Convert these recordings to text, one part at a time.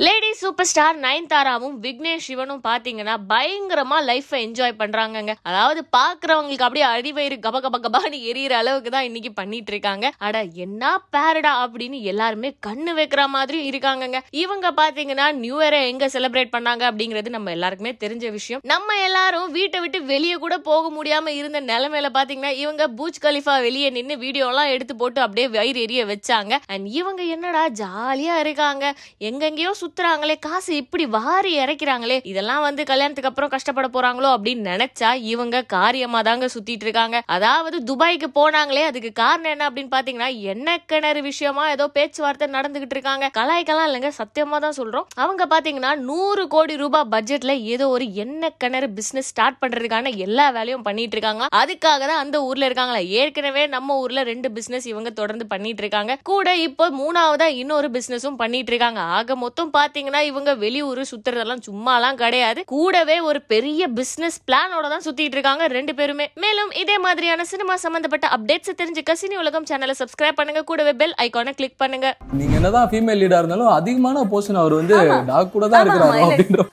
Ladies super star நயன்தாராவும் விக்னேஷ் சிவனும் பாத்தீங்கன்னா பயங்கரமா லைஃபை என்ஜாய் பண்றாங்கங்க. அதாவது பாக்குறவங்களுக்கு அப்படியே அடிவயிறு கப கப கபான்னு எரியற அளவுக்கு தான் இன்னைக்கு பண்ணிட்டு இருக்காங்க. அட என்ன பேரடா அப்படின்னு எல்லாருமே கண்ணு வைக்கிற மாதிரி இருக்காங்கங்க. இவங்க பாத்தீங்கன்னா நியூ இயரை எங்க செலிப்ரேட் பண்ணாங்க அப்படிங்கிறது நம்ம எல்லாருக்குமே தெரிஞ்ச விஷயம். நம்ம எல்லாரும் வீட்டை விட்டு வெளியே கூட போக முடியாம இருந்த நிலைமையில பாத்தீங்கன்னா இவங்க பூஜ் கலிஃபா வெளியே நின்று வீடியோ எல்லாம் எடுத்து போட்டு அப்படியே வயிறு எரிய வச்சாங்க. அண்ட் இவங்க என்னடா ஜாலியா இருக்காங்க. எங்கெங்கேயோ சுத்துறாங்களே காசு இப்படி வாரி இறைக்கிறாங்களே இதெல்லாம் வந்து கல்யாணத்துக்கு அப்புறம் கஷ்டப்பட போறாங்களோ அப்படின்னு நினைச்சா இவங்க காரியமா தாங்க சுத்திட்டு இருக்காங்க. அதாவது துபாய்க்கு போனாங்களே அதுக்கு காரணம் என்ன அப்படின்னு பாத்தீங்கன்னா என்ன கிணறு விஷயமா ஏதோ பேச்சுவார்த்தை நடந்துகிட்டு இருக்காங்க. கலாய்க்கெல்லாம் இல்லைங்க சத்தியமா தான் சொல்றோம். அவங்க பாத்தீங்கன்னா நூறு கோடி ரூபாய் பட்ஜெட்ல ஏதோ ஒரு எண்ணெய் கிணறு பிசினஸ் ஸ்டார்ட் பண்றதுக்கான எல்லா வேலையும் பண்ணிட்டு இருக்காங்க. அதுக்காக தான் அந்த ஊர்ல இருக்காங்களா. ஏற்கனவே நம்ம ஊர்ல ரெண்டு பிசினஸ் இவங்க தொடர்ந்து பண்ணிட்டு இருக்காங்க. கூட இப்போ மூணாவதா இன்னொரு பிசினஸும் பண்ணிட்டு இருக்காங்க. ஆக மொத்தம் பாத்தீங்கன்னா இவங்க வெளியூர் சுத்துறதெல்லாம் சும்மாலாம் கிடையாது. கூடவே ஒரு பெரிய பிசினஸ் பிளானோட தான் சுத்திட்டு இருக்காங்க ரெண்டு பேருமே. மேலும் இதே மாதிரியான சினிமா சம்பந்தப்பட்ட அப்டேட்ஸ் தெரிஞ்சுக்க சினி உலகம் சேனலை சப்ஸ்கிரைப் பண்ணுங்க. கூடவே பெல் ஐகானை கிளிக் பண்ணுங்க. நீங்க என்னதான் ஃபீமேல் லீடா இருந்தாலும் அதிகமான போர்ஷன் அவர் வந்து. டாக் கூட தான் இருக்கிறாரு அப்படின்ற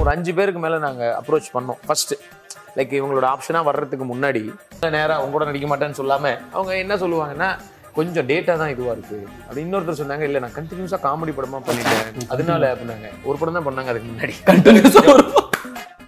ஒரு அஞ்சு பேருக்கு மேல நாங்க அப்ரோச் பண்ணோம். ஃபர்ஸ்ட் லைக் இவங்களோட ஆப்ஷனா வர்றதுக்கு முன்னாடி நேரா அவங்க கூட நடிக்க மாட்டேன்னு சொல்லாம அவங்க என்ன சொல்லுவாங்கன்னா கொஞ்சம் டேட்டா தான் இதுவா இருக்கு. அது இன்னொருத்தர் சொன்னாங்க இல்லை நான் கண்டினியூஸாக காமெடி படமா பண்ணிட்டேன். அதனால அப்படின்னாங்க. ஒரு படம் தான் பண்ணாங்க அதுக்கு முன்னாடி. கண்டினியூஸாக